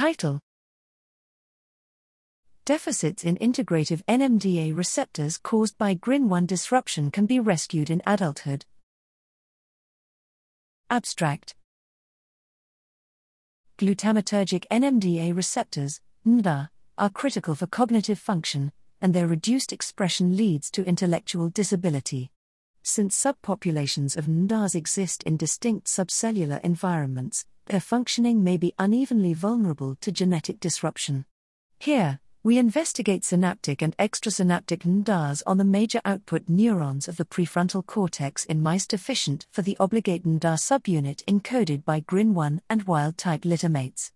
Title Deficits in integrative NMDA receptors caused by GRIN1 disruption can be rescued in adulthood. Abstract Glutamatergic NMDA receptors, NMDAR, are critical for cognitive function, and their reduced expression leads to intellectual disability. Since subpopulations of NMDARs exist in distinct subcellular environments, their functioning may be unevenly vulnerable to genetic disruption. Here, we investigate synaptic and extrasynaptic NMDARs on the major output neurons of the prefrontal cortex in mice deficient for the obligate NMDAR subunit encoded by GRIN1 and wild type littermates.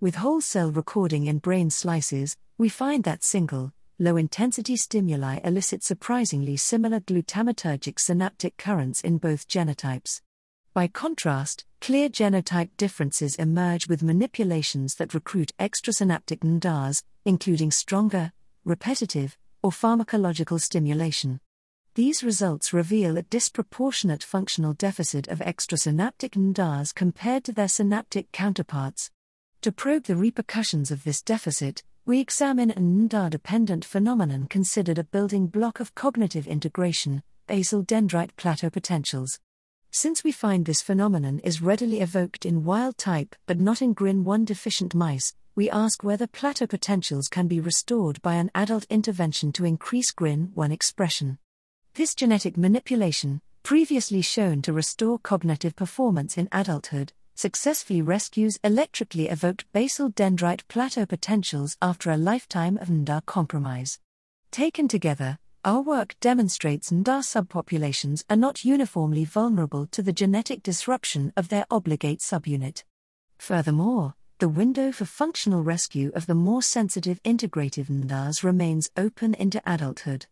With whole cell recording in brain slices, we find that single, low intensity stimuli elicit surprisingly similar glutamatergic synaptic currents in both genotypes. By contrast, clear genotype differences emerge with manipulations that recruit extrasynaptic NMDARs, including stronger, repetitive, or pharmacological stimulation. These results reveal a disproportionate functional deficit of extrasynaptic NMDARs compared to their synaptic counterparts. To probe the repercussions of this deficit, we examine an NMDAR dependent phenomenon considered a building block of cognitive integration basal dendrite plateau potentials. Since we find this phenomenon is readily evoked in wild type but not in GRIN1 deficient mice, we ask whether plateau potentials can be restored by an adult intervention to increase GRIN1 expression. This genetic manipulation, previously shown to restore cognitive performance in adulthood, successfully rescues electrically evoked basal dendrite plateau potentials after a lifetime of NMDAR compromise. Taken together, our work demonstrates NMDAR subpopulations are not uniformly vulnerable to the genetic disruption of their obligate subunit. Furthermore, the window for functional rescue of the more sensitive integrative NMDARs remains open into adulthood.